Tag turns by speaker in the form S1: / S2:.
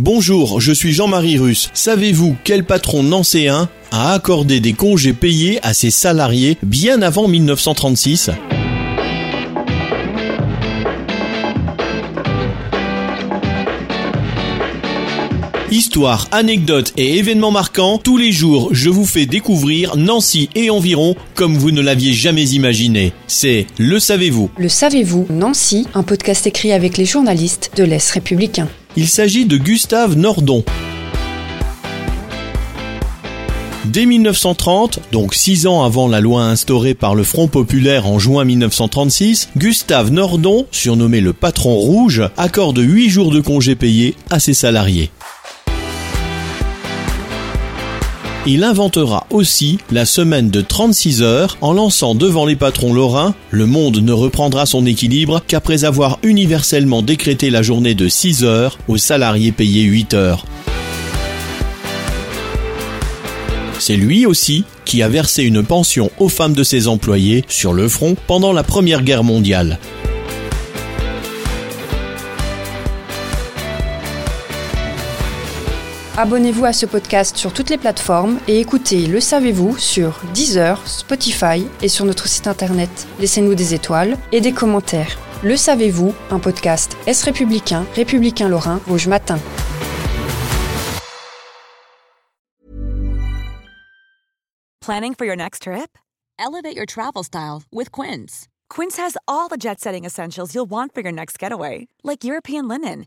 S1: Bonjour, je suis Jean-Marie Russe. Savez-vous quel patron nancéen a accordé des congés payés à ses salariés bien avant 1936 Histoire, anecdotes et événements marquants, tous les jours je vous fais découvrir Nancy et environ comme vous ne l'aviez jamais imaginé. C'est Le Savez-vous
S2: Le savez-vous, Nancy, un podcast écrit avec les journalistes de l'Est républicain.
S1: Il s'agit de Gustave Nordon. Dès 1930, donc six ans avant la loi instaurée par le Front populaire en juin 1936, Gustave Nordon, surnommé le patron rouge, accorde huit jours de congés payés à ses salariés. Il inventera aussi la semaine de 36 heures en lançant devant les patrons lorrains Le monde ne reprendra son équilibre qu'après avoir universellement décrété la journée de 6 heures aux salariés payés 8 heures. C'est lui aussi qui a versé une pension aux femmes de ses employés sur le front pendant la Première Guerre mondiale.
S2: Abonnez-vous à ce podcast sur toutes les plateformes et écoutez Le Savez-vous sur Deezer, Spotify et sur notre site internet. Laissez-nous des étoiles et des commentaires. Le Savez-vous, un podcast Est républicain, républicain lorrain, Rouge Matin.
S3: Planning for your next trip? Elevate your travel style with Quince. Quince has all the jet setting essentials you'll want for your next getaway, like European linen,